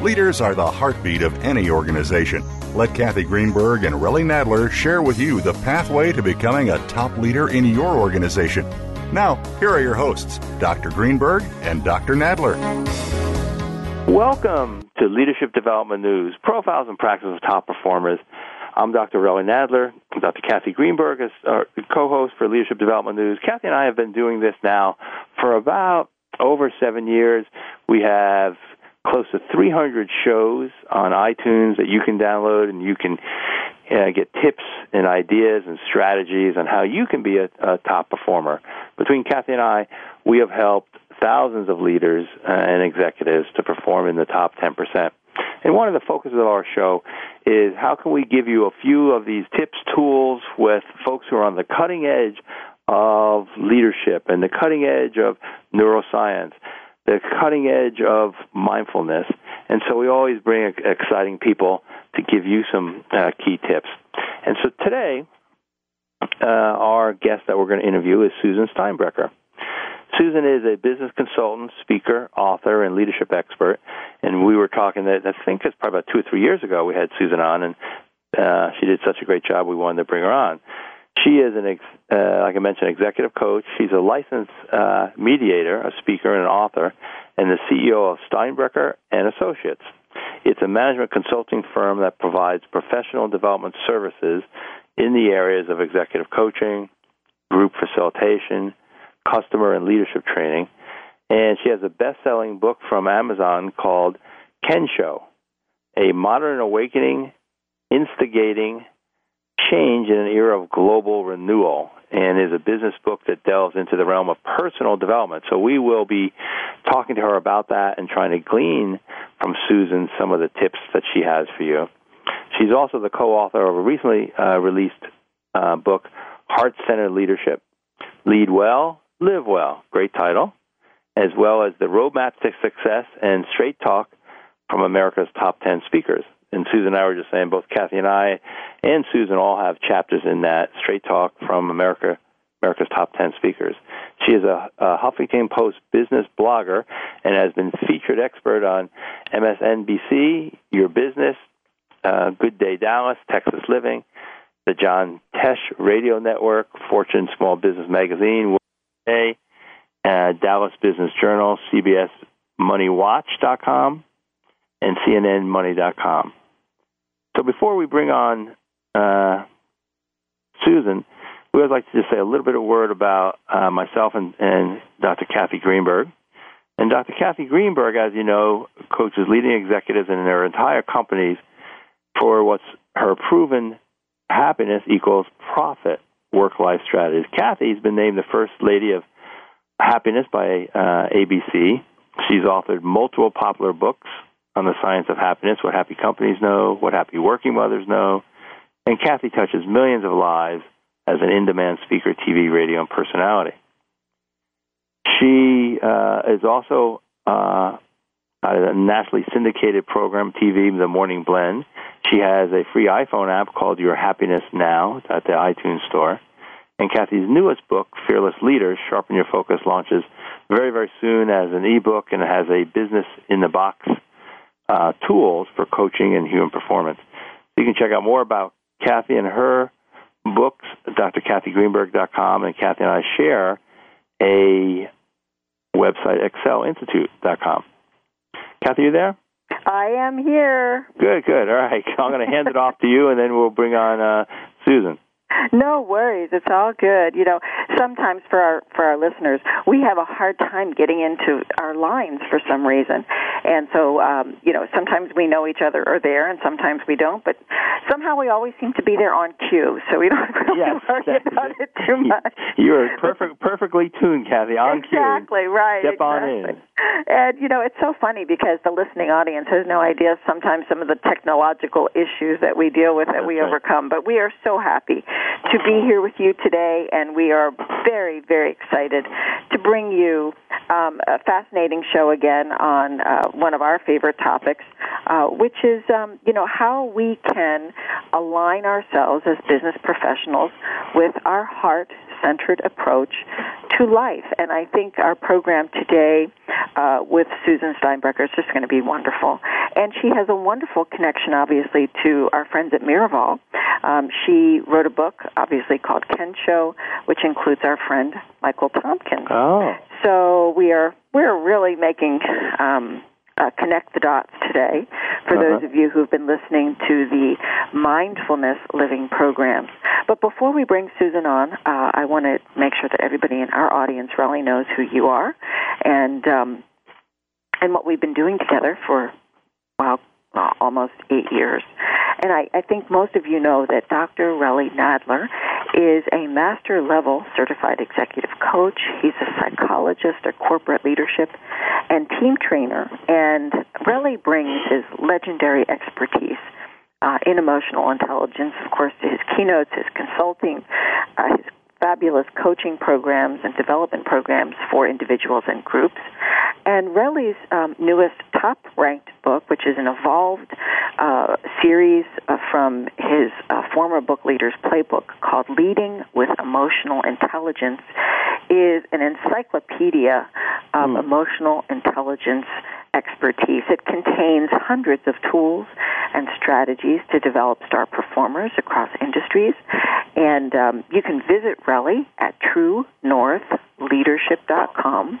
Leaders are the heartbeat of any organization. Let Kathy Greenberg and Relly Nadler share with you the pathway to becoming a top leader in your organization. Now, here are your hosts, Dr. Greenberg and Dr. Nadler. Welcome to Leadership Development News Profiles and Practices of Top Performers. I'm Dr. Relly Nadler. Dr. Kathy Greenberg is our co-host for Leadership Development News. Kathy and I have been doing this now for about over seven years. We have close to 300 shows on iTunes that you can download, and you can uh, get tips and ideas and strategies on how you can be a, a top performer. Between Kathy and I, we have helped thousands of leaders and executives to perform in the top 10%. And one of the focuses of our show is how can we give you a few of these tips, tools with folks who are on the cutting edge of leadership and the cutting edge of neuroscience, the cutting edge of mindfulness. And so we always bring exciting people to give you some uh, key tips. And so today, uh, our guest that we're going to interview is Susan Steinbrecher. Susan is a business consultant, speaker, author, and leadership expert. And we were talking that I think it's probably about two or three years ago we had Susan on, and uh, she did such a great job we wanted to bring her on. She is an, ex, uh, like I mentioned, executive coach. She's a licensed uh, mediator, a speaker, and an author, and the CEO of Steinbrecher and Associates. It's a management consulting firm that provides professional development services in the areas of executive coaching, group facilitation, customer and leadership training. And she has a best selling book from Amazon called Kensho A Modern Awakening Instigating Change in an Era of Global Renewal. And is a business book that delves into the realm of personal development. So we will be talking to her about that and trying to glean from Susan some of the tips that she has for you. She's also the co author of a recently uh, released uh, book, Heart Centered Leadership Lead Well, Live Well. Great title. As well as the Roadmap to Success and Straight Talk from America's Top 10 Speakers. And Susan and I were just saying, both Kathy and I and Susan all have chapters in that Straight Talk from America, America's Top 10 Speakers. She is a, a Huffington Post business blogger and has been featured expert on MSNBC, Your Business, uh, Good Day Dallas, Texas Living, the John Tesh Radio Network, Fortune Small Business Magazine, Today, uh, Dallas Business Journal, CBS MoneyWatch.com, and CNNMoney.com. So before we bring on uh, Susan, we would like to just say a little bit of word about uh, myself and, and Dr. Kathy Greenberg. And Dr. Kathy Greenberg, as you know, coaches leading executives in their entire companies for what's her proven happiness equals profit work life strategies. Kathy's been named the First Lady of Happiness by uh, ABC. She's authored multiple popular books on the science of happiness, what happy companies know, what happy working mothers know. And Kathy touches millions of lives as an in demand speaker, TV, radio, and personality. She uh, is also uh, a nationally syndicated program, TV, The Morning Blend. She has a free iPhone app called Your Happiness Now at the iTunes Store. And Kathy's newest book, Fearless Leaders Sharpen Your Focus, launches very, very soon as an ebook and it has a business in the box uh, tools for coaching and human performance. You can check out more about Kathy and her books, drkathygreenberg.com, and Kathy and I share a website, excelinstitute.com. Kathy, you there? I am here. Good, good. All right. I'm going to hand it off to you, and then we'll bring on uh, Susan. No worries, it's all good. You know, sometimes for our for our listeners, we have a hard time getting into our lines for some reason, and so um, you know sometimes we know each other are there, and sometimes we don't. But somehow we always seem to be there on cue, so we don't really yes, worry about it too much. You are perfect, perfectly tuned, Kathy. On exactly, cue. Exactly right. Step exactly. on in. And you know, it's so funny because the listening audience has no idea sometimes some of the technological issues that we deal with that That's we right. overcome. But we are so happy to be here with you today, and we are very, very excited to bring you um, a fascinating show again on uh, one of our favorite topics, uh, which is um, you know how we can align ourselves as business professionals with our heart centered approach to life. And I think our program today uh, with Susan Steinbrecher is just going to be wonderful. And she has a wonderful connection, obviously, to our friends at Miraval. Um, she wrote a book, obviously, called Ken Show, which includes our friend Michael Tompkins. Oh. So we are we're really making um, uh, connect the dots today for Uh-huh. those of you who've been listening to the mindfulness living programs. But before we bring Susan on, uh, I want to make sure that everybody in our audience really knows who you are and um, and what we've been doing together for well uh, almost eight years. And I, I think most of you know that Dr. Relly Nadler is a master level certified executive coach. He's a psychologist, a corporate leadership, and team trainer. And Relly brings his legendary expertise uh, in emotional intelligence, of course, to his keynotes, his consulting, uh, his fabulous coaching programs and development programs for individuals and groups. And Relly's um, newest top ranked book, which is an evolved uh, series uh, from his uh, former book leader's playbook called Leading with Emotional Intelligence, is an encyclopedia of emotional intelligence expertise. It contains hundreds of tools and strategies to develop star performers across industries. And um, you can visit Relly at truenorthleadership.com.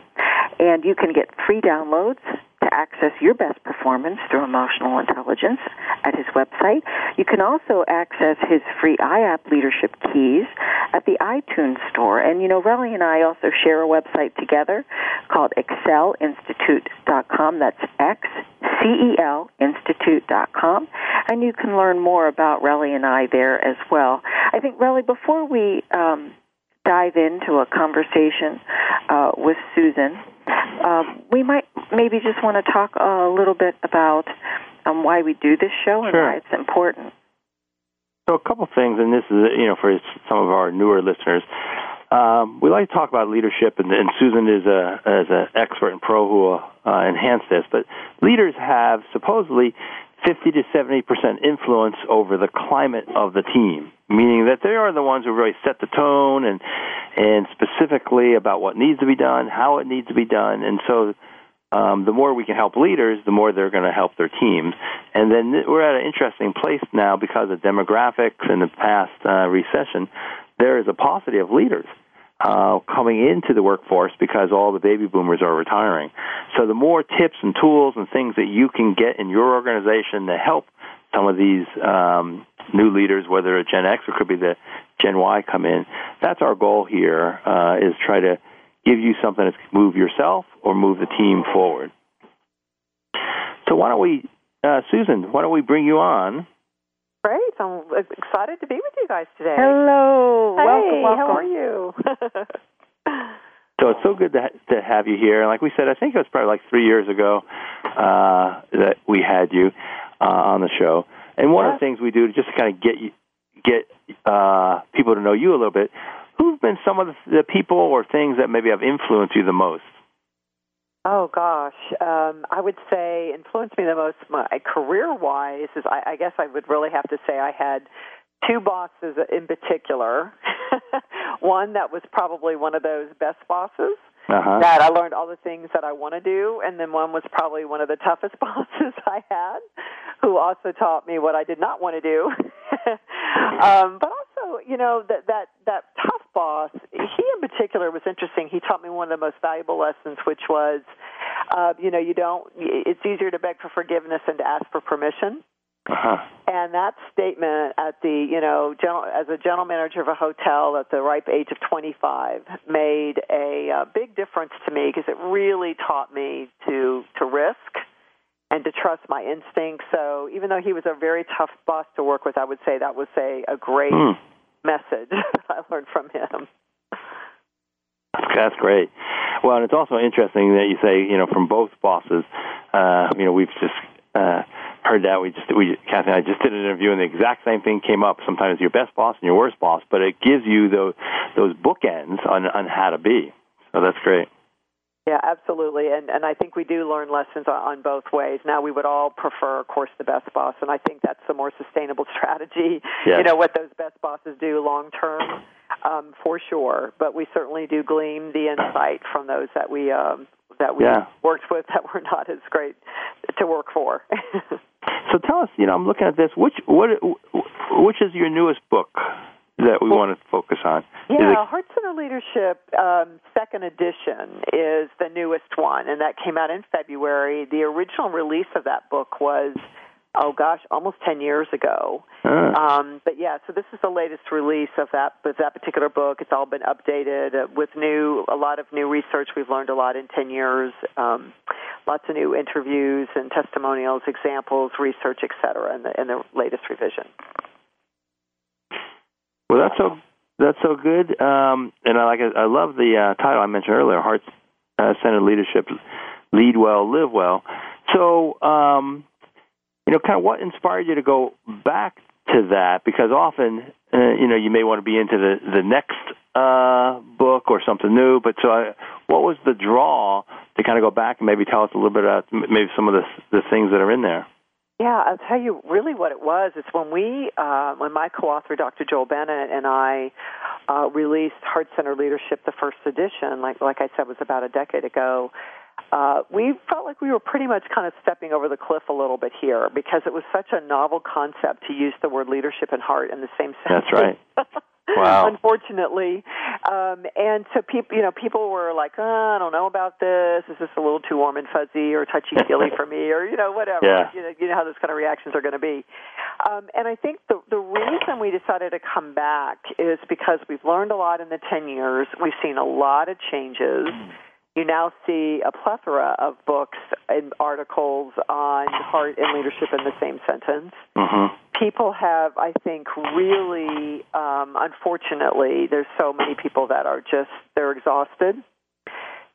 And you can get free downloads to access your best performance through emotional intelligence at his website. You can also access his free iApp leadership keys at the iTunes store. And you know, Relly and I also share a website together called excelinstitute.com. That's X C E L Institute.com. And you can learn more about Relly and I there as well. I think, Relly, before we um, dive into a conversation uh, with Susan, um, we might maybe just want to talk a little bit about um, why we do this show and Sure. why it's important. So a couple things, and this is you know for some of our newer listeners. Um, we like to talk about leadership, and, and Susan is a as an expert and pro who will uh, enhance this. But leaders have supposedly 50 to 70 percent influence over the climate of the team, meaning that they are the ones who really set the tone and and specifically about what needs to be done, how it needs to be done, and so um, the more we can help leaders, the more they're going to help their teams. And then we're at an interesting place now because of demographics and the past uh, recession. There is a paucity of leaders uh, coming into the workforce because all the baby boomers are retiring. So the more tips and tools and things that you can get in your organization to help some of these um, new leaders, whether a Gen X or could be the Gen Y, come in. That's our goal here: uh, is try to give you something to move yourself or move the team forward. So why don't we, uh, Susan? Why don't we bring you on? Great. I'm excited to be with you guys today. Hello. Hey, welcome, welcome. how are you? So it's so good to, ha- to have you here. And like we said, I think it was probably like three years ago uh, that we had you uh, on the show. And one of the things we do just to just kind of get you, get uh, people to know you a little bit. Who've been some of the, the people or things that maybe have influenced you the most? oh gosh, um, I would say influenced me the most my career wise is I, I guess I would really have to say I had two bosses in particular. one that was probably one of those best bosses Uh-huh. that I learned all the things that I want to do, and then one was probably one of the toughest bosses I had, who also taught me what I did not want to do. um, but also, you know, that that that tough boss, he in particular was interesting. He taught me one of the most valuable lessons, which was, uh, you know, you don't. It's easier to beg for forgiveness than to ask for permission. Uh-huh. And that statement at the, you know, general, as a general manager of a hotel at the ripe age of 25 made a uh, big difference to me because it really taught me to to risk and to trust my instincts. So even though he was a very tough boss to work with, I would say that was a, a great mm. message that I learned from him. That's great. Well, and it's also interesting that you say, you know, from both bosses. Uh, you know, we've just uh, heard that. We just, we, Kathy and I just did an interview, and the exact same thing came up. Sometimes your best boss and your worst boss, but it gives you those those bookends on on how to be. So that's great. Yeah, absolutely, and and I think we do learn lessons on, on both ways. Now we would all prefer, of course, the best boss, and I think that's the more sustainable strategy. Yes. You know what those best bosses do long term, um, for sure. But we certainly do glean the insight from those that we um, that we yeah. worked with that were not as great to work for. so tell us, you know, I'm looking at this. Which what which is your newest book? that we well, want to focus on? Yeah, Heart Center Leadership um, second edition is the newest one, and that came out in February. The original release of that book was oh gosh, almost ten years ago. Uh. Um, but yeah, so this is the latest release of that of that particular book. It's all been updated uh, with new a lot of new research. We've learned a lot in ten years. Um, lots of new interviews and testimonials, examples, research, etc. In the in the latest revision. Well, that's so that's so good, um, and I like it. I love the uh, title I mentioned earlier: Heart uh, Centered Leadership, Lead Well, Live Well. So, um, you know, kind of what inspired you to go back to that? Because often, uh, you know, you may want to be into the the next uh, book or something new. But so, I, what was the draw to kind of go back and maybe tell us a little bit about maybe some of the the things that are in there? Yeah, I'll tell you really what it was. It's when we, uh, when my co-author, Dr. Joel Bennett, and I uh, released Heart Center Leadership, the first edition, like like I said, was about a decade ago. Uh, we felt like we were pretty much kind of stepping over the cliff a little bit here because it was such a novel concept to use the word leadership and heart in the same sentence. That's right. Wow. Unfortunately, um, and so people, you know, people were like, oh, "I don't know about this. Is this a little too warm and fuzzy or touchy feely for me, or you know, whatever." Yeah. You know, you know how those kind of reactions are going to be. Um, and I think the the reason we decided to come back is because we've learned a lot in the ten years. We've seen a lot of changes. You now see a plethora of books and articles on heart and leadership in the same sentence. Mm-hmm. People have, I think, really, um, unfortunately, there's so many people that are just, they're exhausted.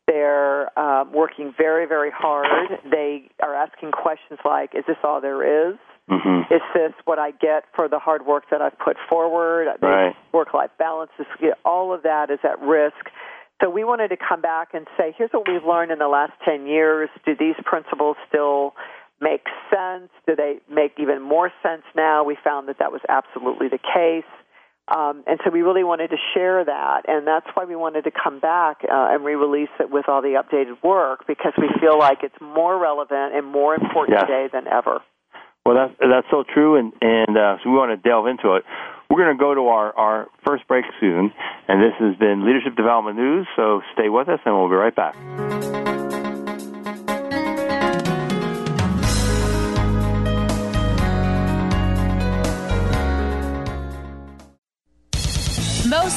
They're uh, working very, very hard. They are asking questions like, is this all there is? Mm-hmm. Is this what I get for the hard work that I've put forward? Right. Work life balance, is, all of that is at risk so we wanted to come back and say, here's what we've learned in the last 10 years. Do these principles still make sense? Do they make even more sense now? We found that that was absolutely the case. Um, and so we really wanted to share that, and that's why we wanted to come back uh, and re-release it with all the updated work because we feel like it's more relevant and more important today than ever. Well, that's that's so true, and and uh, so we want to delve into it. We're going to go to our our first break soon, and this has been Leadership Development News. So stay with us, and we'll be right back.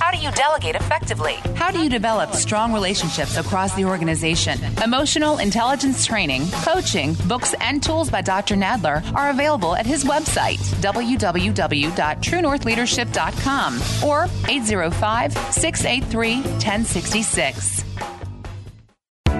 How do you delegate effectively? How do you develop strong relationships across the organization? Emotional intelligence training, coaching, books, and tools by Dr. Nadler are available at his website, www.truenorthleadership.com or 805 683 1066.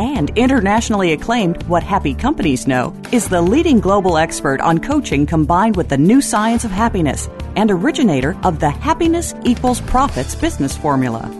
and internationally acclaimed What Happy Companies Know, is the leading global expert on coaching combined with the new science of happiness and originator of the Happiness Equals Profits business formula.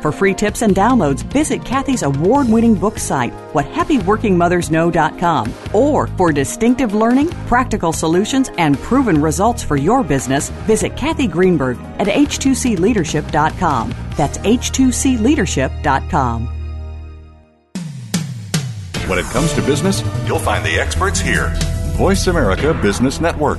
For free tips and downloads, visit Kathy's award winning book site, whathappyworkingmothersknow.com. Or for distinctive learning, practical solutions, and proven results for your business, visit Kathy Greenberg at h2cleadership.com. That's h2cleadership.com. When it comes to business, you'll find the experts here. Voice America Business Network.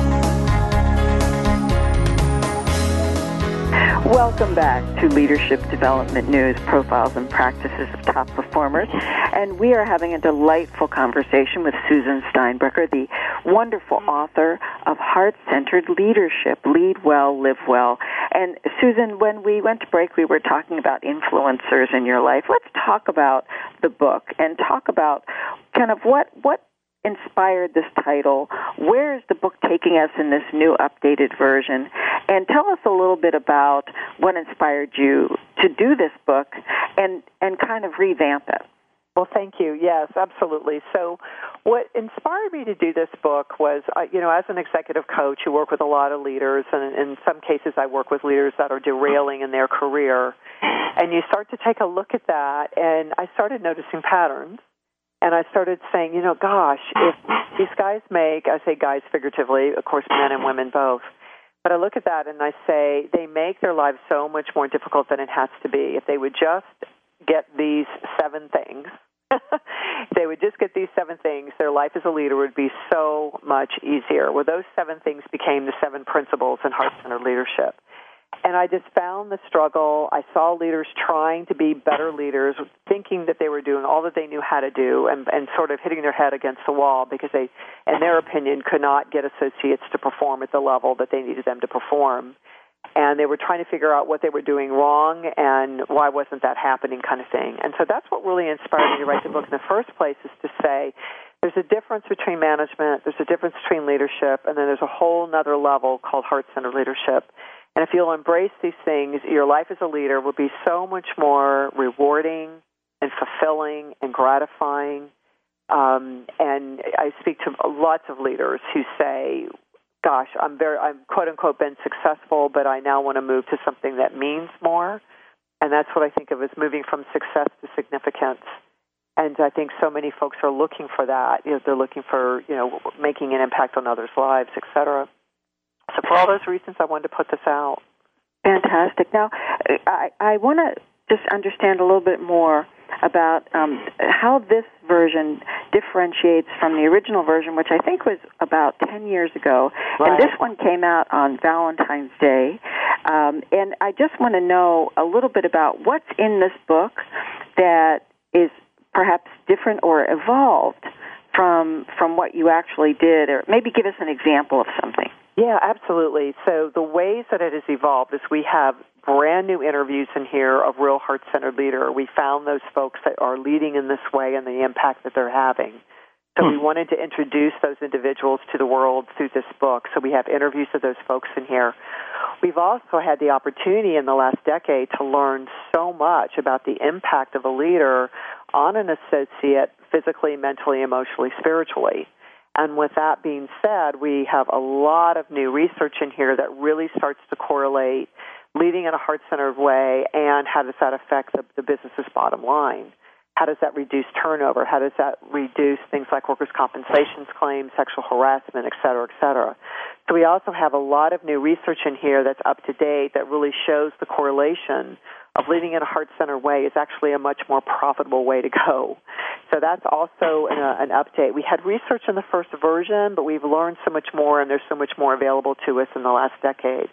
Welcome back to Leadership Development News Profiles and Practices of Top Performers. And we are having a delightful conversation with Susan Steinbrecher, the wonderful author of Heart Centered Leadership Lead Well, Live Well. And Susan, when we went to break, we were talking about influencers in your life. Let's talk about the book and talk about kind of what, what inspired this title? Where is the book taking us in this new updated version? And tell us a little bit about what inspired you to do this book and, and kind of revamp it. Well, thank you. Yes, absolutely. So, what inspired me to do this book was, uh, you know, as an executive coach, you work with a lot of leaders, and in some cases, I work with leaders that are derailing in their career. And you start to take a look at that, and I started noticing patterns and I started saying, you know, gosh, if these guys make, I say guys figuratively, of course, men and women both, but I look at that and I say they make their lives so much more difficult than it has to be. If they would just get these seven things, they would just get these seven things, their life as a leader would be so much easier. Well, those seven things became the seven principles in heart centered leadership. And I just found the struggle. I saw leaders trying to be better leaders, thinking that they were doing all that they knew how to do, and, and sort of hitting their head against the wall because they, in their opinion, could not get associates to perform at the level that they needed them to perform. And they were trying to figure out what they were doing wrong and why wasn't that happening, kind of thing. And so that's what really inspired me to write the book in the first place is to say, there's a difference between management, there's a difference between leadership, and then there's a whole other level called heart centered leadership. And if you'll embrace these things, your life as a leader will be so much more rewarding and fulfilling and gratifying. Um, and I speak to lots of leaders who say, "Gosh, I'm very, I'm quote unquote been successful, but I now want to move to something that means more." And that's what I think of as moving from success to significance. And I think so many folks are looking for that. You know, they're looking for you know making an impact on others' lives, et cetera. So for all those reasons, I wanted to put this out. Fantastic. Now, I, I want to just understand a little bit more about um, how this version differentiates from the original version, which I think was about 10 years ago. Right. And this one came out on Valentine's Day. Um, and I just want to know a little bit about what's in this book that is perhaps different or evolved from from what you actually did, or maybe give us an example of something. Yeah, absolutely. So the ways that it has evolved is we have brand new interviews in here of real heart centered leader. We found those folks that are leading in this way and the impact that they're having. So we hmm. wanted to introduce those individuals to the world through this book. So we have interviews of those folks in here. We've also had the opportunity in the last decade to learn so much about the impact of a leader on an associate physically, mentally, emotionally, spiritually. And with that being said, we have a lot of new research in here that really starts to correlate leading in a heart centered way and how does that affect the, the business's bottom line. How does that reduce turnover? How does that reduce things like workers' compensation claims, sexual harassment, et cetera, et cetera? So we also have a lot of new research in here that's up to date that really shows the correlation of leading in a heart centered way is actually a much more profitable way to go. So that's also an, uh, an, update. We had research in the first version, but we've learned so much more, and there's so much more available to us in the last decade.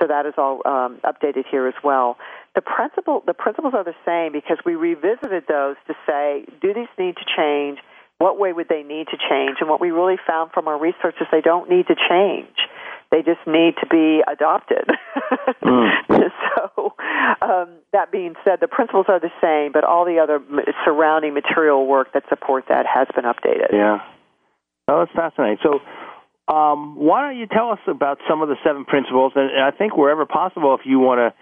So that is all um, updated here as well. The principle, the principles are the same because we revisited those to say, do these need to change? What way would they need to change? And what we really found from our research is they don't need to change. They just need to be adopted. Mm. so, um, that being said, the principles are the same, but all the other surrounding material work that support that has been updated. Yeah. Oh, that's fascinating. So, um, why don't you tell us about some of the seven principles? And, and I think wherever possible, if you want to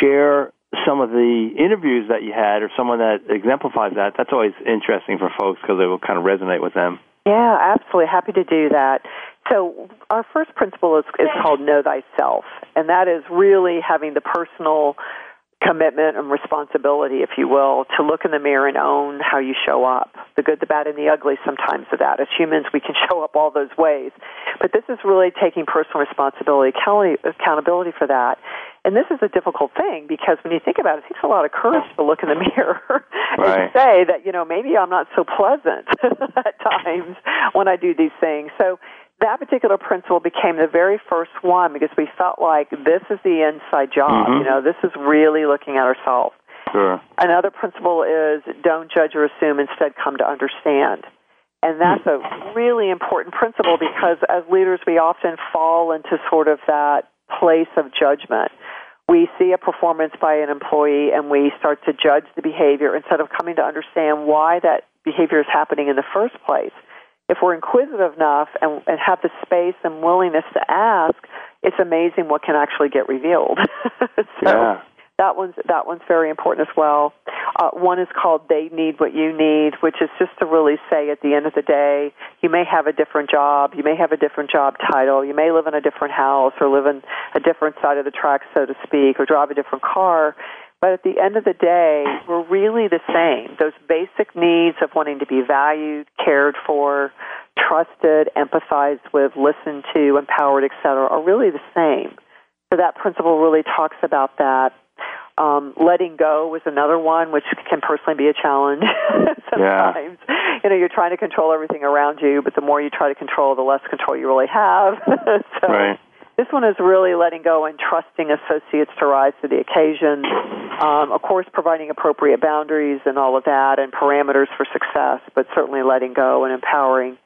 share some of the interviews that you had or someone that exemplifies that, that's always interesting for folks because it will kind of resonate with them. Yeah, absolutely. Happy to do that. So, our first principle is, is called Know Thyself, and that is really having the personal commitment and responsibility, if you will, to look in the mirror and own how you show up. The good, the bad, and the ugly sometimes of that. As humans, we can show up all those ways. But this is really taking personal responsibility, accountability for that. And this is a difficult thing because when you think about it, it takes a lot of courage to look in the mirror right. and say that, you know, maybe I'm not so pleasant at times when I do these things. So that particular principle became the very first one because we felt like this is the inside job. Mm-hmm. You know, this is really looking at ourselves. Sure. Another principle is don't judge or assume, instead come to understand. And that's a really important principle because as leaders, we often fall into sort of that place of judgment. We see a performance by an employee and we start to judge the behavior instead of coming to understand why that behavior is happening in the first place if we're inquisitive enough and, and have the space and willingness to ask, it's amazing what can actually get revealed. so yeah. that one's that one's very important as well. Uh, one is called "They Need What You Need," which is just to really say, at the end of the day, you may have a different job, you may have a different job title, you may live in a different house or live in a different side of the track, so to speak, or drive a different car but at the end of the day, we're really the same. Those basic needs of wanting to be valued, cared for, trusted, empathized with, listened to, empowered, etc., are really the same. So that principle really talks about that. Um, letting go was another one, which can personally be a challenge sometimes. Yeah. You know, you're trying to control everything around you, but the more you try to control, the less control you really have. so, right. This one is really letting go and trusting associates to rise to the occasion. Um, of course, providing appropriate boundaries and all of that and parameters for success, but certainly letting go and empowering.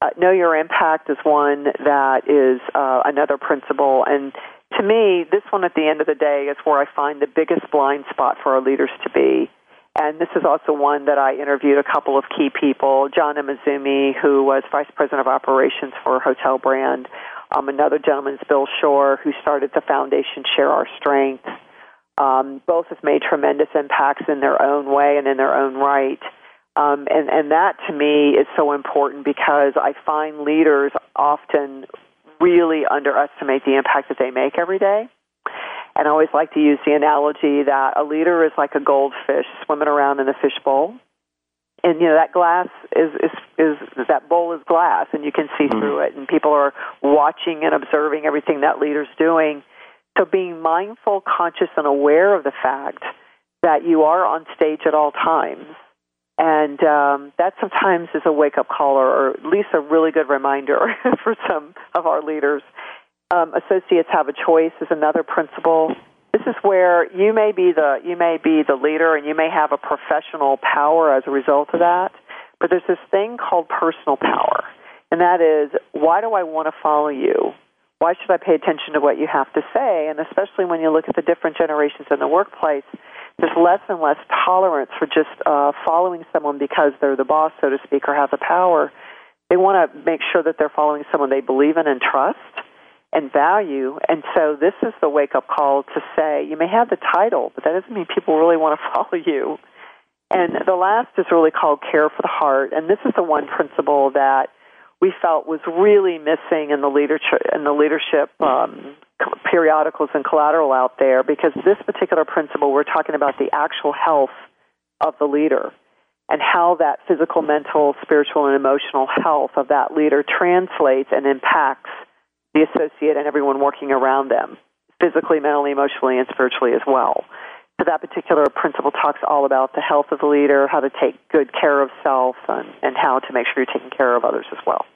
Uh, know your impact is one that is uh, another principle. And to me, this one at the end of the day is where I find the biggest blind spot for our leaders to be. And this is also one that I interviewed a couple of key people. John Amazumi, who was Vice President of Operations for Hotel Brand, um, another gentleman is Bill Shore, who started the foundation Share Our Strength. Um, both have made tremendous impacts in their own way and in their own right. Um, and, and that to me is so important because I find leaders often really underestimate the impact that they make every day. And I always like to use the analogy that a leader is like a goldfish swimming around in a fishbowl and you know that glass is is is that bowl is glass and you can see mm-hmm. through it and people are watching and observing everything that leader's doing. So being mindful conscious and aware of the fact that you are on stage at all times. And um, that sometimes is a wake up call or, or at least a really good reminder for some of our leaders. Um, associates have a choice is another principle this is where you may be the you may be the leader and you may have a professional power as a result of that, but there's this thing called personal power. And that is why do I want to follow you? Why should I pay attention to what you have to say? And especially when you look at the different generations in the workplace, there's less and less tolerance for just uh, following someone because they're the boss, so to speak, or have the power. They want to make sure that they're following someone they believe in and trust and value. And so this is the wake up call to say you may have the title, but that doesn't mean people really want to follow you. And the last is really called care for the heart, and this is the one principle that we felt was really missing in the leadership in the leadership um, periodicals and collateral out there because this particular principle we're talking about the actual health of the leader and how that physical, mental, spiritual, and emotional health of that leader translates and impacts the associate and everyone working around them, physically, mentally, emotionally, and spiritually as well. So that particular principle talks all about the health of the leader, how to take good care of self, and, and how to make sure you're taking care of others as well.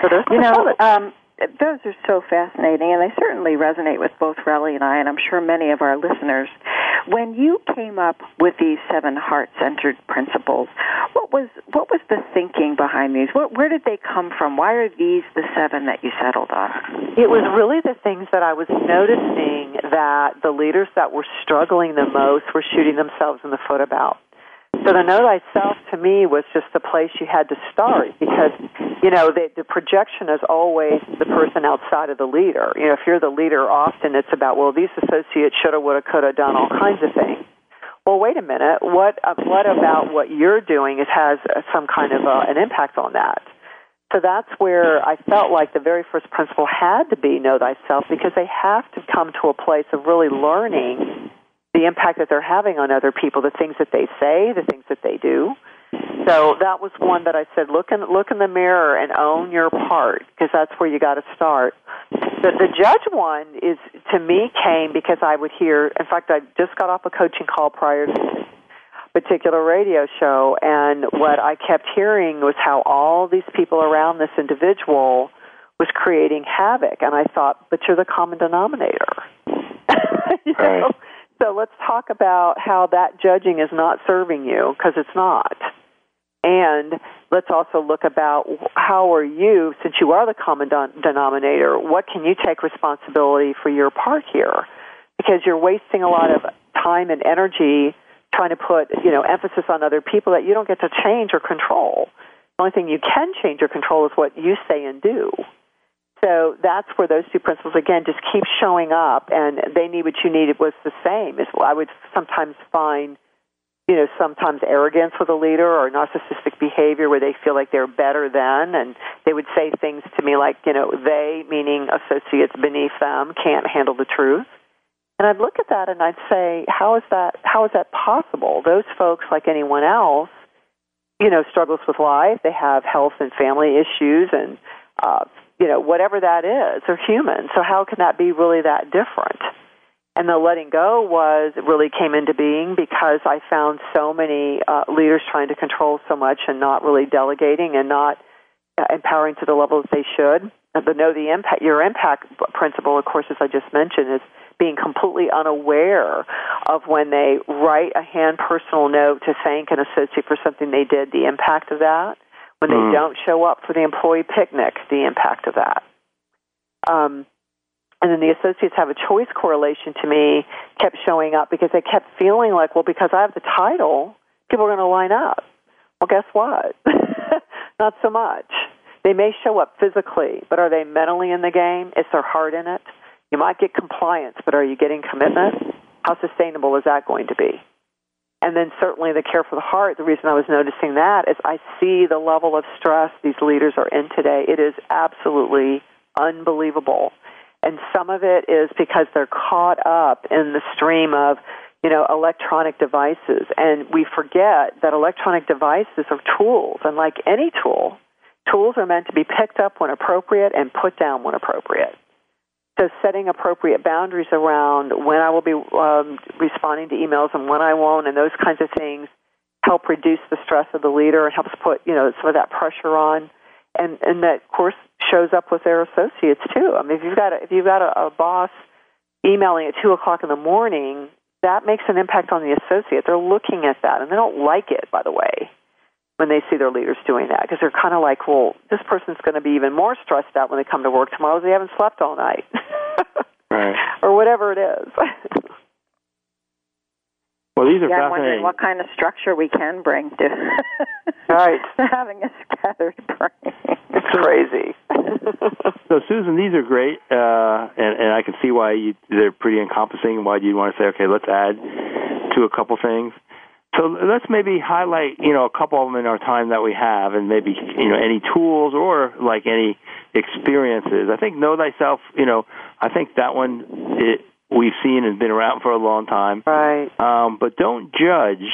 So you know, um, those are so fascinating, and they certainly resonate with both Relly and I, and I'm sure many of our listeners. When you came up with these seven heart-centered principles, what was what was the thinking behind these? What, where did they come from? Why are these the seven that you settled on? It was really the things that I was noticing that the leaders that were struggling the most were shooting themselves in the foot about. So the know thyself to me was just the place you had to start because, you know, the, the projection is always the person outside of the leader. You know, if you're the leader, often it's about, well, these associates shoulda, woulda, coulda done all kinds of things. Well, wait a minute. What uh, what about what you're doing is has some kind of uh, an impact on that? So that's where I felt like the very first principle had to be know thyself because they have to come to a place of really learning the impact that they're having on other people, the things that they say, the things that they do. So that was one that I said, look in look in the mirror and own your part because that's where you got to start. The, the judge one is to me came because I would hear. In fact, I just got off a coaching call prior to this particular radio show, and what I kept hearing was how all these people around this individual was creating havoc, and I thought, but you're the common denominator. you right. know? So let's talk about how that judging is not serving you because it's not. And let's also look about how are you, since you are the common denominator, what can you take responsibility for your part here? Because you're wasting a lot of time and energy trying to put, you know, emphasis on other people that you don't get to change or control. The only thing you can change or control is what you say and do. So that's where those two principles again just keep showing up, and they need what you needed was the same. Is I would sometimes find, you know, sometimes arrogance with a leader or narcissistic behavior where they feel like they're better than, and they would say things to me like, you know, they meaning associates beneath them can't handle the truth. And I'd look at that and I'd say, how is that? How is that possible? Those folks, like anyone else, you know, struggles with life. They have health and family issues and uh, you know, whatever that is, they're human. So how can that be really that different? And the letting go was really came into being because I found so many uh, leaders trying to control so much and not really delegating and not uh, empowering to the level that they should. But know the impact. Your impact principle, of course, as I just mentioned, is being completely unaware of when they write a hand personal note to thank an associate for something they did, the impact of that when they mm. don't show up for the employee picnic, the impact of that. Um, and then the associates have a choice correlation to me kept showing up because they kept feeling like, well, because I have the title, people are going to line up. Well, guess what? Not so much. They may show up physically, but are they mentally in the game? Is their heart in it? You might get compliance, but are you getting commitment? How sustainable is that going to be? And then certainly the care for the heart, the reason I was noticing that is I see the level of stress these leaders are in today. It is absolutely unbelievable. And some of it is because they're caught up in the stream of, you know, electronic devices. And we forget that electronic devices are tools. And like any tool, tools are meant to be picked up when appropriate and put down when appropriate. So setting appropriate boundaries around when I will be um, responding to emails and when I won't, and those kinds of things help reduce the stress of the leader and helps put you know some of that pressure on, and and that of course shows up with their associates too. I mean, if you've got a, if you've got a, a boss emailing at two o'clock in the morning, that makes an impact on the associate. They're looking at that, and they don't like it, by the way when they see their leaders doing that because they're kind of like, well, this person's going to be even more stressed out when they come to work tomorrow because they haven't slept all night, right. or whatever it is. well, these are yeah, fascinating. I'm wondering what kind of structure we can bring to right having a scattered brain. It's crazy. so, Susan, these are great, uh, and, and I can see why you, they're pretty encompassing. Why you'd want to say, okay, let's add to a couple things. So let's maybe highlight, you know, a couple of them in our time that we have, and maybe you know any tools or like any experiences. I think know thyself. You know, I think that one it, we've seen and been around for a long time. Right. Um, but don't judge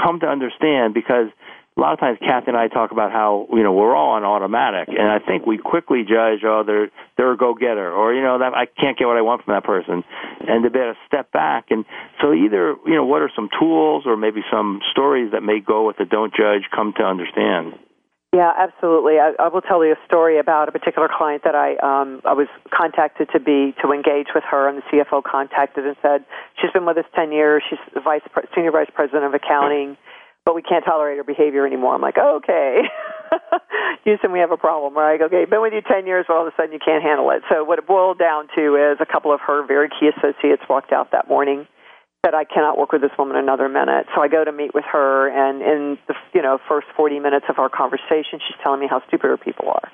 come to understand because a lot of times Kathy and I talk about how you know we're all on automatic, and I think we quickly judge, oh, they're they're a go getter, or you know that I can't get what I want from that person, and to be able to step back. And so either you know what are some tools, or maybe some stories that may go with the don't judge, come to understand. Yeah, absolutely. I, I will tell you a story about a particular client that I um, I was contacted to be to engage with her, and the CFO contacted and said she's been with us ten years. She's the vice senior vice president of accounting but we can't tolerate her behavior anymore. I'm like, okay, Houston, we have a problem, right? Okay, been with you 10 years, but all of a sudden you can't handle it. So what it boiled down to is a couple of her very key associates walked out that morning, said, I cannot work with this woman another minute. So I go to meet with her, and in the you know first 40 minutes of our conversation, she's telling me how stupid her people are.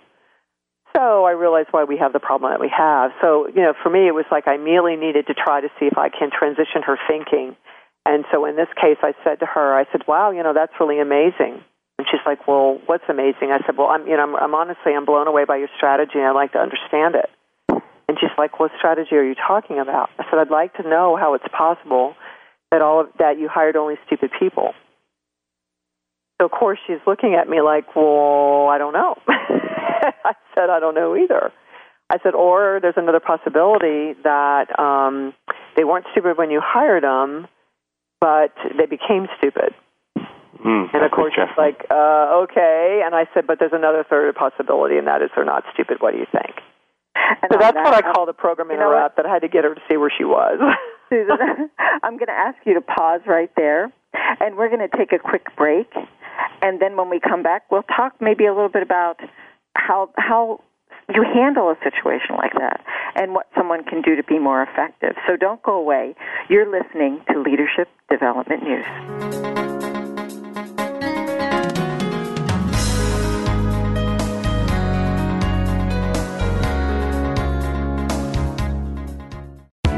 So I realized why we have the problem that we have. So, you know, for me, it was like I merely needed to try to see if I can transition her thinking – and so in this case, I said to her, I said, "Wow, you know, that's really amazing." And she's like, "Well, what's amazing?" I said, "Well, I'm, you know, I'm, I'm honestly, I'm blown away by your strategy, and I'd like to understand it." And she's like, "What strategy are you talking about?" I said, "I'd like to know how it's possible that all of that you hired only stupid people." So of course she's looking at me like, "Well, I don't know." I said, "I don't know either." I said, "Or there's another possibility that um, they weren't stupid when you hired them." But they became stupid. Mm, and of course, it's like, uh, okay. And I said, but there's another third possibility, and that is they're not stupid. What do you think? And so that's that, what I call the program interrupt. That I had to get her to see where she was. Susan, I'm going to ask you to pause right there, and we're going to take a quick break. And then when we come back, we'll talk maybe a little bit about how how you handle a situation like that and what someone can do to be more effective. So don't go away. You're listening to Leadership Development News.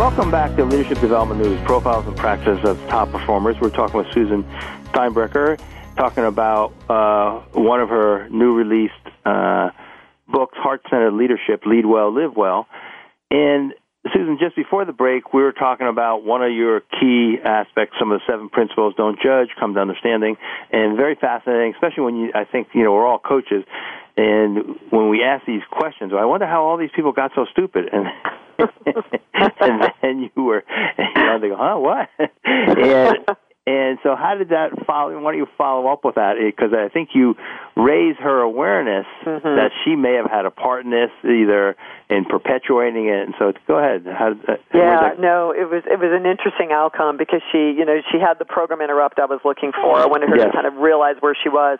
Welcome back to Leadership Development News, profiles and practices of top performers. We're talking with Susan Steinbrecher, talking about uh, one of her new released uh, books, Heart Centered Leadership Lead Well, Live Well. And Susan, just before the break, we were talking about one of your key aspects, some of the seven principles: don't judge, come to understanding, and very fascinating. Especially when you, I think, you know, we're all coaches, and when we ask these questions, I wonder how all these people got so stupid, and and then you were, and you know, they go, huh, what? and and so, how did that follow? Why don't you follow up with that? Because I think you raise her awareness mm-hmm. that she may have had a part in this, either in perpetuating it. And so, go ahead. How, yeah, no, it was it was an interesting outcome because she, you know, she had the program interrupt I was looking for. I wanted her yes. to kind of realize where she was.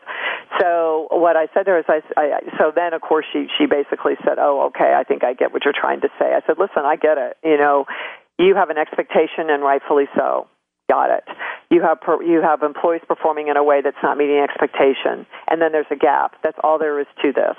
So, what I said to her is, I, I so then of course she she basically said, "Oh, okay, I think I get what you're trying to say." I said, "Listen, I get it. You know, you have an expectation, and rightfully so." Got it. You have per, you have employees performing in a way that's not meeting expectation, and then there's a gap. That's all there is to this.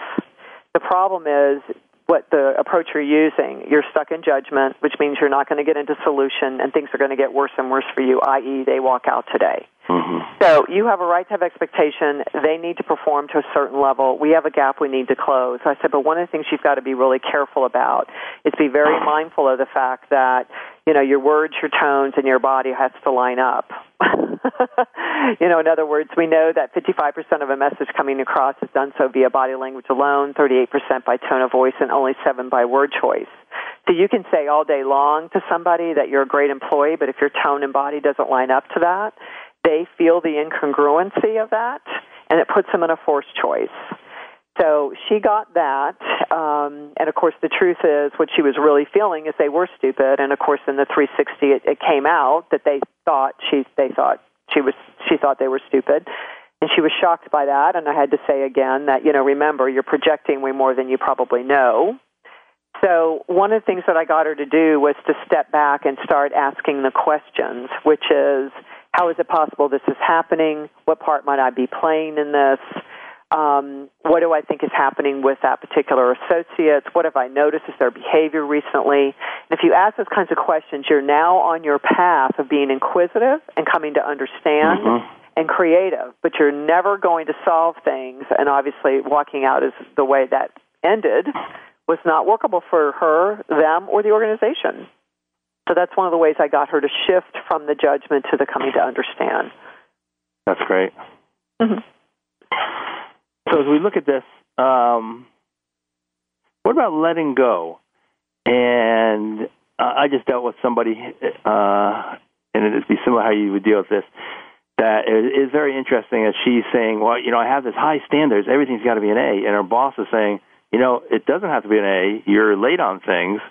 The problem is what the approach you're using. You're stuck in judgment, which means you're not going to get into solution, and things are going to get worse and worse for you. I.e., they walk out today. Mm-hmm. So you have a right to have expectation. They need to perform to a certain level. We have a gap we need to close. I said, but one of the things you've got to be really careful about is be very mindful of the fact that you know your words, your tones, and your body has to line up. you know, in other words, we know that 55% of a message coming across is done so via body language alone, 38% by tone of voice, and only 7 by word choice. So you can say all day long to somebody that you're a great employee, but if your tone and body doesn't line up to that, they feel the incongruency of that, and it puts them in a forced choice. So she got that, um, and of course, the truth is, what she was really feeling is they were stupid. And of course, in the 360, it, it came out that they thought she they thought she was she thought they were stupid, and she was shocked by that. And I had to say again that you know, remember, you're projecting way more than you probably know. So one of the things that I got her to do was to step back and start asking the questions, which is how is it possible this is happening? What part might I be playing in this? Um, what do I think is happening with that particular associate? What have I noticed is their behavior recently? And if you ask those kinds of questions, you're now on your path of being inquisitive and coming to understand mm-hmm. and creative, but you're never going to solve things. And obviously, walking out is the way that ended was not workable for her, them, or the organization. So that's one of the ways I got her to shift from the judgment to the coming to understand. That's great. Mm-hmm. So as we look at this, um, what about letting go? And uh, I just dealt with somebody, uh, and it'd be similar how you would deal with this. That is very interesting. As she's saying, "Well, you know, I have this high standards. Everything's got to be an A," and her boss is saying, "You know, it doesn't have to be an A. You're late on things."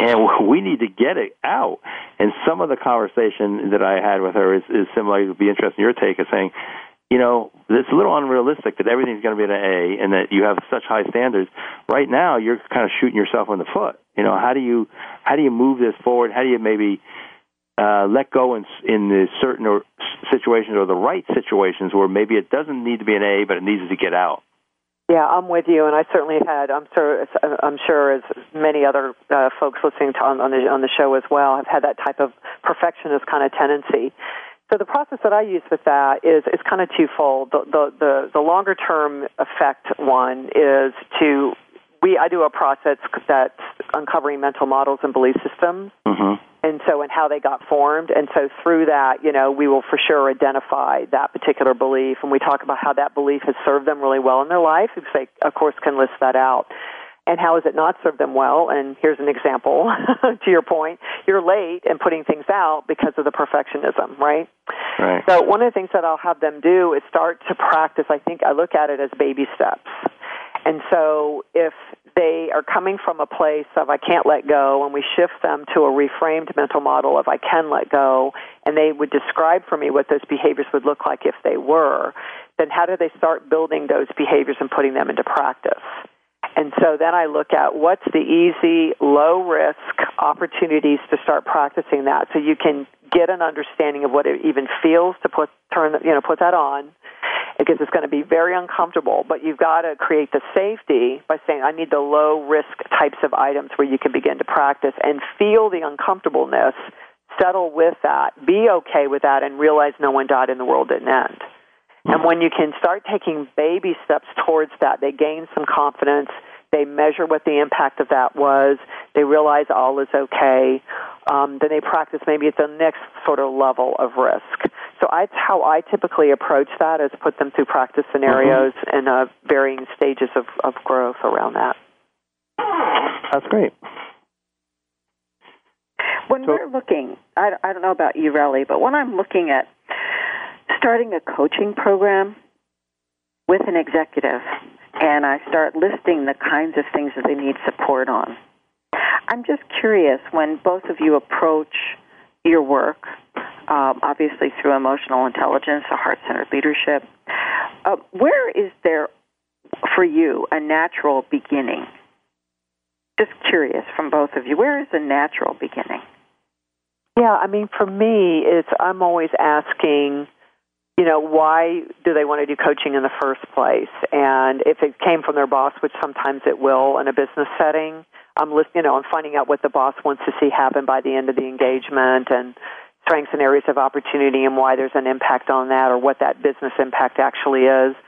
And we need to get it out. And some of the conversation that I had with her is, is similar. It would be interesting your take of saying, you know, it's a little unrealistic that everything's going to be an A and that you have such high standards. Right now, you're kind of shooting yourself in the foot. You know, how do you how do you move this forward? How do you maybe uh, let go in in the certain or situations or the right situations where maybe it doesn't need to be an A, but it needs to get out? Yeah, I'm with you, and I certainly had. I'm sure. I'm sure as many other uh, folks listening to on, on the on the show as well have had that type of perfectionist kind of tendency. So the process that I use with that is is kind of twofold. The the the, the longer term effect one is to we I do a process that's uncovering mental models and belief systems. Mm-hmm. And so and how they got formed. And so through that you know we will for sure identify that particular belief. And we talk about how that belief has served them really well in their life because they of course can list that out. And how has it not served them well? And here's an example to your point. You're late and putting things out because of the perfectionism right? Right. So one of the things that i'll have them do is start to practice i think i look at it as baby steps and so if they are coming from a place of I can't let go, and we shift them to a reframed mental model of I can let go, and they would describe for me what those behaviors would look like if they were, then how do they start building those behaviors and putting them into practice? And so then I look at what's the easy, low risk opportunities to start practicing that so you can get an understanding of what it even feels to put turn you know put that on because it's going to be very uncomfortable. But you've got to create the safety by saying, I need the low risk types of items where you can begin to practice and feel the uncomfortableness, settle with that, be okay with that, and realize no one died and the world didn't end. And when you can start taking baby steps towards that, they gain some confidence. They measure what the impact of that was. They realize all is okay. Um, then they practice maybe at the next sort of level of risk. So that's how I typically approach that: is put them through practice scenarios mm-hmm. and uh, varying stages of, of growth around that. That's great. When so, we're looking, I, I don't know about you, Relly, but when I'm looking at starting a coaching program with an executive, and I start listing the kinds of things that they need support on. I'm just curious when both of you approach your work um, obviously through emotional intelligence or heart centered leadership. Uh, where is there, for you, a natural beginning? Just curious from both of you, where is the natural beginning? Yeah, I mean, for me, it's I'm always asking, you know, why do they want to do coaching in the first place? And if it came from their boss, which sometimes it will in a business setting, I'm listening, you know, I'm finding out what the boss wants to see happen by the end of the engagement and strengths and areas of opportunity and why there's an impact on that or what that business impact actually is.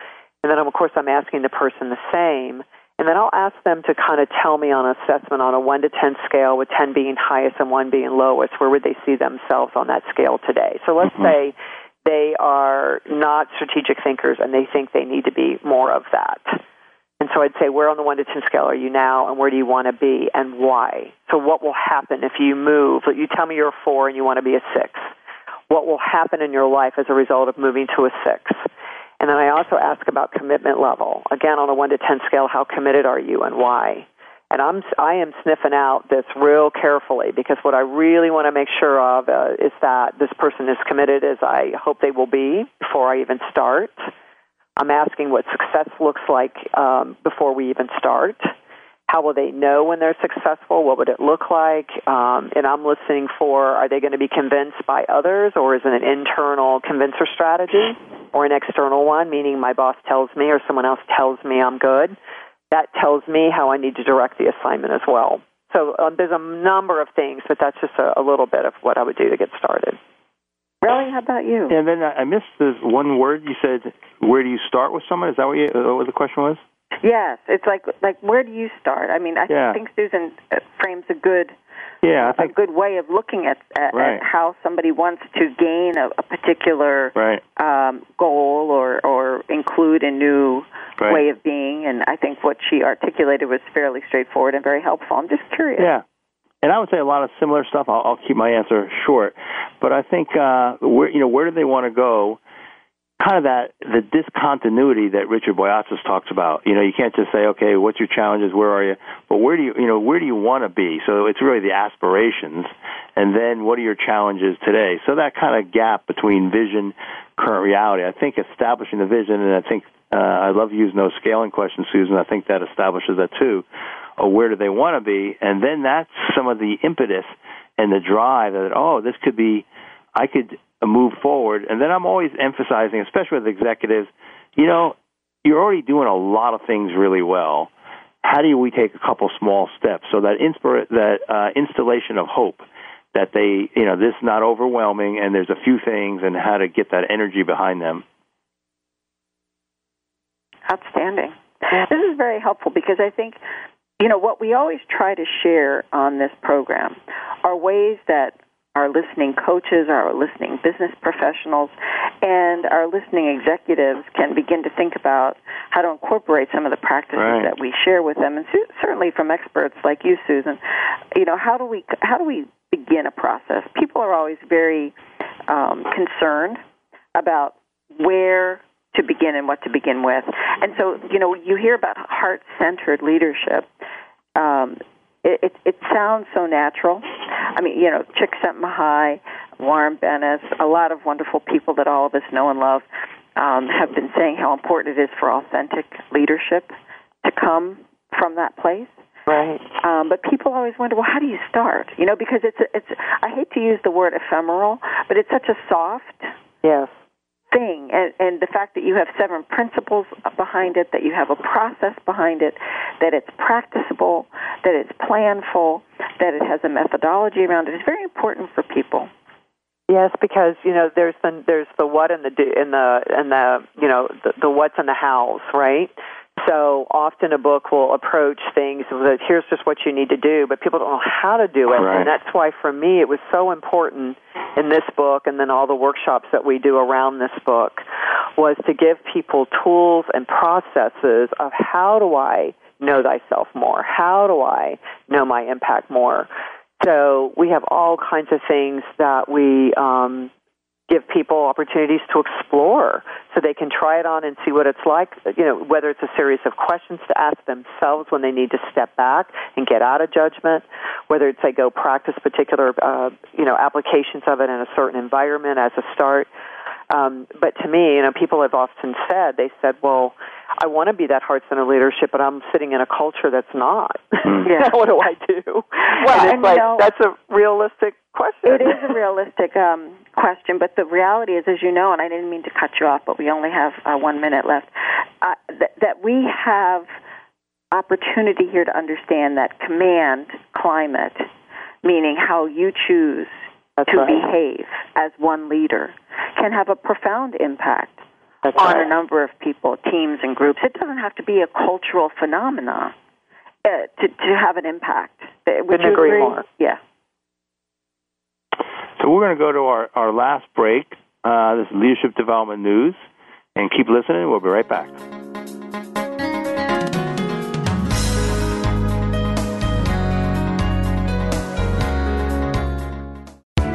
And then, of course, I'm asking the person the same. And then I'll ask them to kind of tell me on assessment on a 1 to 10 scale, with 10 being highest and 1 being lowest, where would they see themselves on that scale today? So let's mm-hmm. say they are not strategic thinkers and they think they need to be more of that. So I'd say, where on the 1 to 10 scale are you now, and where do you want to be, and why? So, what will happen if you move? You tell me you're a 4 and you want to be a 6. What will happen in your life as a result of moving to a 6? And then I also ask about commitment level. Again, on a 1 to 10 scale, how committed are you and why? And I'm, I am sniffing out this real carefully because what I really want to make sure of uh, is that this person is committed as I hope they will be before I even start I'm asking what success looks like um, before we even start. How will they know when they're successful? What would it look like? Um, and I'm listening for are they going to be convinced by others, or is it an internal convincer strategy, or an external one, meaning my boss tells me or someone else tells me I'm good? That tells me how I need to direct the assignment as well. So um, there's a number of things, but that's just a, a little bit of what I would do to get started. Relly? How about you? And then I missed this one word you said. Where do you start with someone? Is that what, you, uh, what the question was? Yes, it's like like where do you start? I mean, I yeah. think Susan uh, frames a good yeah, I think, a good way of looking at, at, right. at how somebody wants to gain a, a particular right. um, goal or or include a new right. way of being. And I think what she articulated was fairly straightforward and very helpful. I'm just curious. Yeah, and I would say a lot of similar stuff. I'll, I'll keep my answer short, but I think uh, where you know where do they want to go? Kind of that the discontinuity that Richard Boyatzis talks about. You know, you can't just say, okay, what's your challenges? Where are you? But where do you you know where do you want to be? So it's really the aspirations, and then what are your challenges today? So that kind of gap between vision, current reality. I think establishing the vision, and I think uh, I love using those scaling questions, Susan. I think that establishes that too or where do they want to be, and then that's some of the impetus and the drive that oh, this could be, I could move forward. And then I'm always emphasizing, especially with executives, you know, you're already doing a lot of things really well. How do we take a couple small steps so that inspira- that uh, installation of hope that they, you know, this is not overwhelming and there's a few things and how to get that energy behind them. Outstanding. This is very helpful because I think you know, what we always try to share on this program are ways that our listening coaches, our listening business professionals, and our listening executives can begin to think about how to incorporate some of the practices right. that we share with them, and certainly from experts like you, Susan. You know, how do we how do we begin a process? People are always very um, concerned about where to begin and what to begin with. And so, you know, you hear about heart centered leadership. Um, it, it, it sounds so natural. I mean, you know, Chick Csikszentmihalyi, Warren Bennis, a lot of wonderful people that all of us know and love um, have been saying how important it is for authentic leadership to come from that place. Right. Um, but people always wonder, well, how do you start? You know, because it's it's. I hate to use the word ephemeral, but it's such a soft yes thing and, and the fact that you have seven principles behind it that you have a process behind it that it's practicable that it's planful that it has a methodology around it is very important for people Yes, because you know there's the there's the what and the do and the and the you know the, the what's and the hows, right? So often a book will approach things that here's just what you need to do, but people don't know how to do it. Right. And that's why for me it was so important in this book and then all the workshops that we do around this book was to give people tools and processes of how do I know thyself more? How do I know my impact more? So we have all kinds of things that we um, give people opportunities to explore so they can try it on and see what it's like. You know, whether it's a series of questions to ask themselves when they need to step back and get out of judgment, whether it's they go practice particular, uh, you know, applications of it in a certain environment as a start. Um, but to me, you know, people have often said, they said, well, I want to be that heart center leadership, but I'm sitting in a culture that's not. Yeah. what do I do? Well, and it's and, you know- that's a realistic question. It is a realistic um, question, but the reality is, as you know, and I didn't mean to cut you off, but we only have uh, one minute left, uh, th- that we have opportunity here to understand that command climate, meaning how you choose That's to right. behave as one leader, can have a profound impact That's on right. a number of people, teams, and groups. It doesn't have to be a cultural phenomenon uh, to, to have an impact. Uh, Would Couldn't you agree more. Yeah. So we're going to go to our, our last break. Uh, this is Leadership Development News. And keep listening. We'll be right back.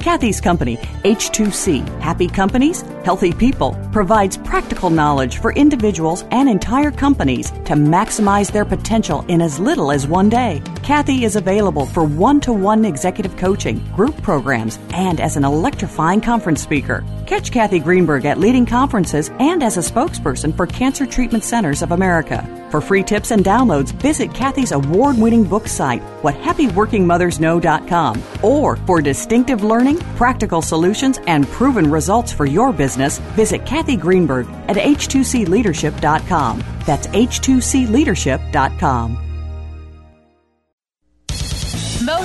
Kathy's company, H2C, Happy Companies, Healthy People, provides practical knowledge for individuals and entire companies to maximize their potential in as little as one day. Kathy is available for one to one executive coaching, group programs, and as an electrifying conference speaker. Catch Kathy Greenberg at leading conferences and as a spokesperson for Cancer Treatment Centers of America. For free tips and downloads, visit Kathy's award winning book site, whathappyworkingmothersknow.com. Or for distinctive learning, practical solutions, and proven results for your business, visit Kathy Greenberg at h2cleadership.com. That's h2cleadership.com.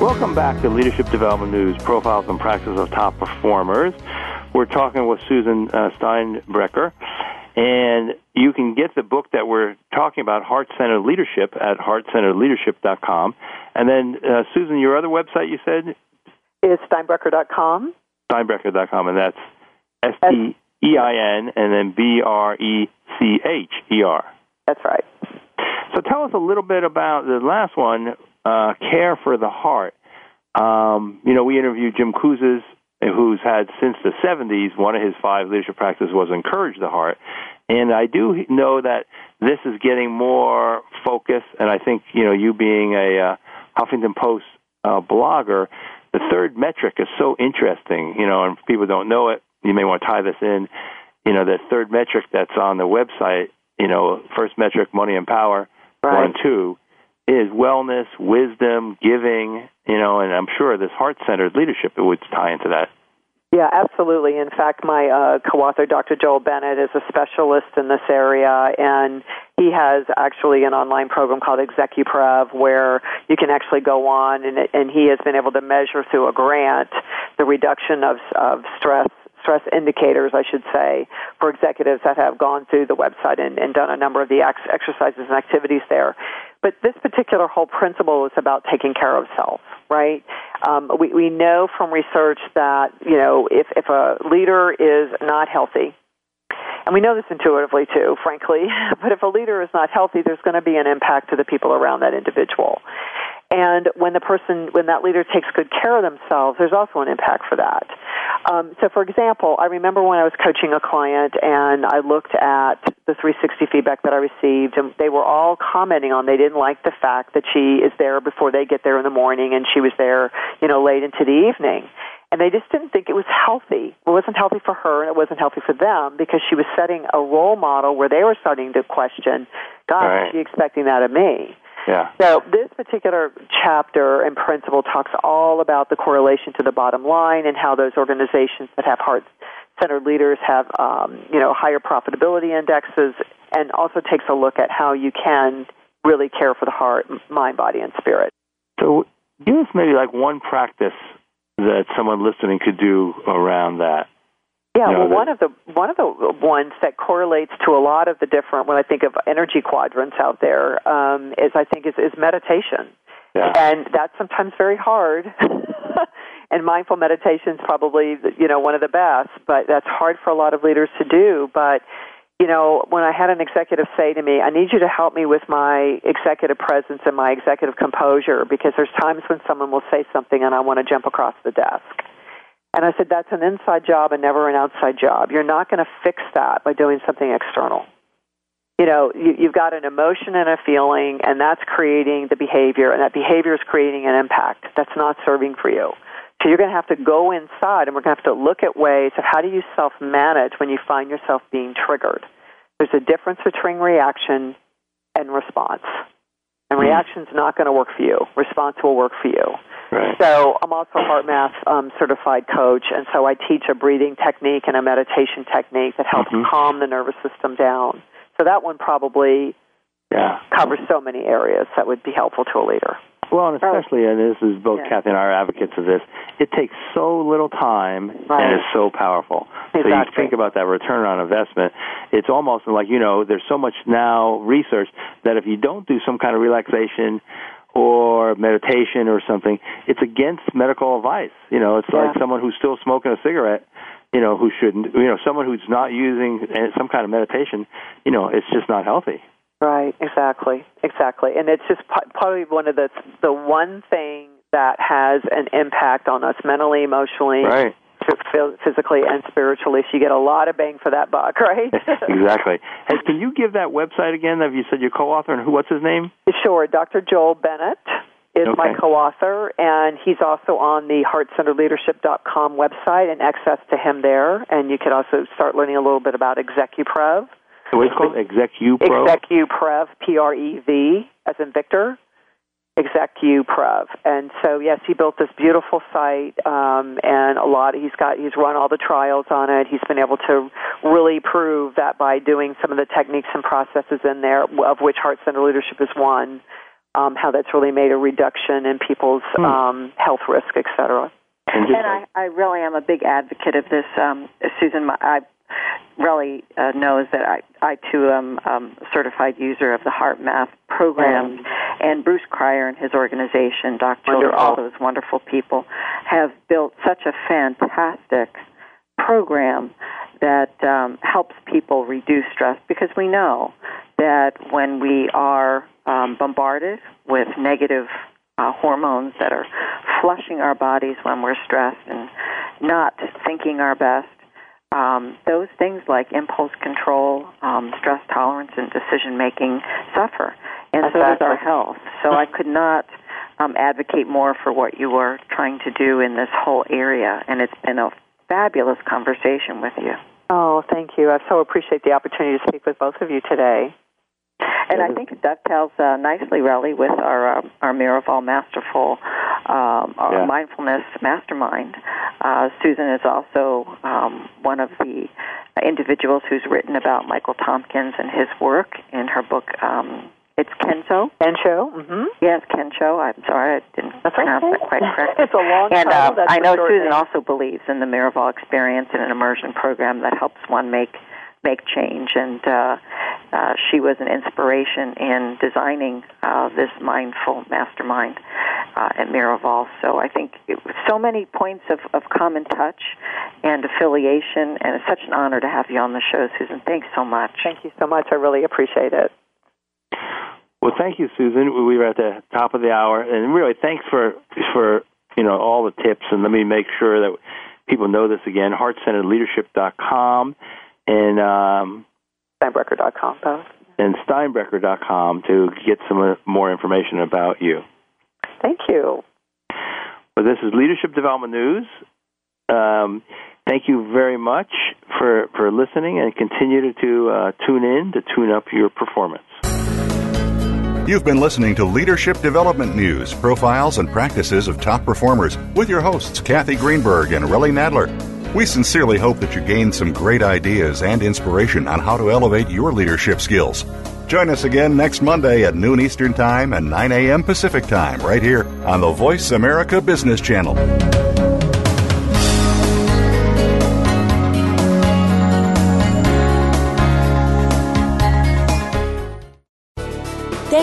Welcome back to Leadership Development News, profiles and practices of top performers. We're talking with Susan uh, Steinbrecher, And you can get the book that we're talking about, Heart Centered Leadership, at heartcenteredleadership.com. And then, uh, Susan, your other website you said? Is steinbrecher.com. Steinbrecher.com, and that's S T E I N and then B R E C H E R. That's right. So tell us a little bit about the last one, uh, Care for the Heart. Um, you know, we interviewed Jim Kouzes, who's had since the 70s, one of his five leadership practices was Encourage the Heart. And I do know that this is getting more focus, and I think, you know, you being a uh, Huffington Post uh, blogger, the third metric is so interesting, you know, and people don't know it. You may want to tie this in. You know, the third metric that's on the website, you know, first metric, money and power, right. one and two, is wellness, wisdom, giving, you know, and I'm sure this heart centered leadership would tie into that. Yeah, absolutely. In fact, my uh, co-author, Dr. Joel Bennett, is a specialist in this area, and he has actually an online program called ExecuPrev where you can actually go on, and, and he has been able to measure through a grant the reduction of, of stress stress indicators, I should say, for executives that have gone through the website and, and done a number of the ex- exercises and activities there. But this particular whole principle is about taking care of self, right? Um, we, we know from research that, you know, if, if a leader is not healthy, and we know this intuitively too, frankly, but if a leader is not healthy, there's going to be an impact to the people around that individual. And when the person, when that leader takes good care of themselves, there's also an impact for that. Um, so, for example, I remember when I was coaching a client and I looked at the 360 feedback that I received, and they were all commenting on they didn't like the fact that she is there before they get there in the morning and she was there, you know, late into the evening. And they just didn't think it was healthy. It wasn't healthy for her and it wasn't healthy for them because she was setting a role model where they were starting to question, God, right. is she expecting that of me? Yeah. So this particular chapter and principle talks all about the correlation to the bottom line and how those organizations that have heart centered leaders have um, you know higher profitability indexes and also takes a look at how you can really care for the heart, mind, body, and spirit. So give us maybe like one practice that someone listening could do around that. Yeah, well, one of the one of the ones that correlates to a lot of the different when I think of energy quadrants out there um, is I think is, is meditation, yeah. and that's sometimes very hard. and mindful meditation is probably you know one of the best, but that's hard for a lot of leaders to do. But you know, when I had an executive say to me, I need you to help me with my executive presence and my executive composure because there's times when someone will say something and I want to jump across the desk. And I said, that's an inside job and never an outside job. You're not going to fix that by doing something external. You know, you, you've got an emotion and a feeling, and that's creating the behavior, and that behavior is creating an impact that's not serving for you. So you're going to have to go inside, and we're going to have to look at ways of how do you self manage when you find yourself being triggered. There's a difference between reaction and response. And hmm. reaction's not going to work for you. Response will work for you. Right. So I'm also a HeartMath um, certified coach, and so I teach a breathing technique and a meditation technique that helps mm-hmm. calm the nervous system down. So that one probably yeah. covers so many areas that would be helpful to a leader. Well, and especially, and this is both yeah. Kathy and I are advocates of this, it takes so little time right. and is so powerful. Exactly. So you think about that return on investment, it's almost like, you know, there's so much now research that if you don't do some kind of relaxation or meditation or something, it's against medical advice. You know, it's yeah. like someone who's still smoking a cigarette, you know, who shouldn't, you know, someone who's not using uh, some kind of meditation, you know, it's just not healthy. Right, exactly, exactly. And it's just probably one of the the one thing that has an impact on us mentally, emotionally, right physically and spiritually. So you get a lot of bang for that buck, right? exactly. Hey, can you give that website again? Have you said your co-author and who? What's his name? Sure, Dr. Joel Bennett is okay. my co-author, and he's also on the HeartCenteredLeadership.com website, and access to him there. And you can also start learning a little bit about ExecuPrev. What's it called? ExecuPrev. ExecuPrev, P-R-E-V, as in Victor. ExecuPrev. And so, yes, he built this beautiful site, um, and a lot. He's got he's run all the trials on it. He's been able to really prove that by doing some of the techniques and processes in there, of which Heart Center Leadership is one. Um, how that's really made a reduction in people's hmm. um, health risk, et cetera. And, and I, I really am a big advocate of this, um, Susan. I Relly uh, knows that I, I too am um, a certified user of the HeartMath program, and Bruce Cryer and his organization, Doc Childre, all those wonderful people, have built such a fantastic program that um, helps people reduce stress. Because we know that when we are um, bombarded with negative uh, hormones that are flushing our bodies when we're stressed and not thinking our best, um, those things like impulse control, um, stress tolerance, and decision making suffer. And exactly. so does our health. So I could not um, advocate more for what you are trying to do in this whole area. And it's been a fabulous conversation with you. Oh, thank you. I so appreciate the opportunity to speak with both of you today. And I think it dovetails uh, nicely, really, with our uh, our Miraval Masterful um, our yeah. mindfulness mastermind. Uh, Susan is also um, one of the individuals who's written about Michael Tompkins and his work in her book. Um, it's Kensho. Kensho. Mm-hmm. Yes, Kensho. I'm sorry, I didn't That's pronounce okay. that quite correctly. it's a long and uh, I know Susan name. also believes in the Miraval experience and an immersion program that helps one make make change. And uh, uh, she was an inspiration in designing uh, this mindful mastermind uh, at Miraval. So I think it, so many points of, of common touch and affiliation, and it's such an honor to have you on the show, Susan. Thanks so much. Thank you so much. I really appreciate it. Well, thank you, Susan. We were at the top of the hour, and really, thanks for for you know all the tips. And let me make sure that people know this again: heartcenteredleadership.com and um, Steinbrecher.com, both. And Steinbrecher.com to get some more information about you. Thank you. Well, this is Leadership Development News. Um, thank you very much for, for listening and continue to uh, tune in to tune up your performance. You've been listening to Leadership Development News, profiles and practices of top performers with your hosts, Kathy Greenberg and Relly Nadler. We sincerely hope that you gained some great ideas and inspiration on how to elevate your leadership skills. Join us again next Monday at noon Eastern Time and 9 a.m. Pacific Time, right here on the Voice America Business Channel.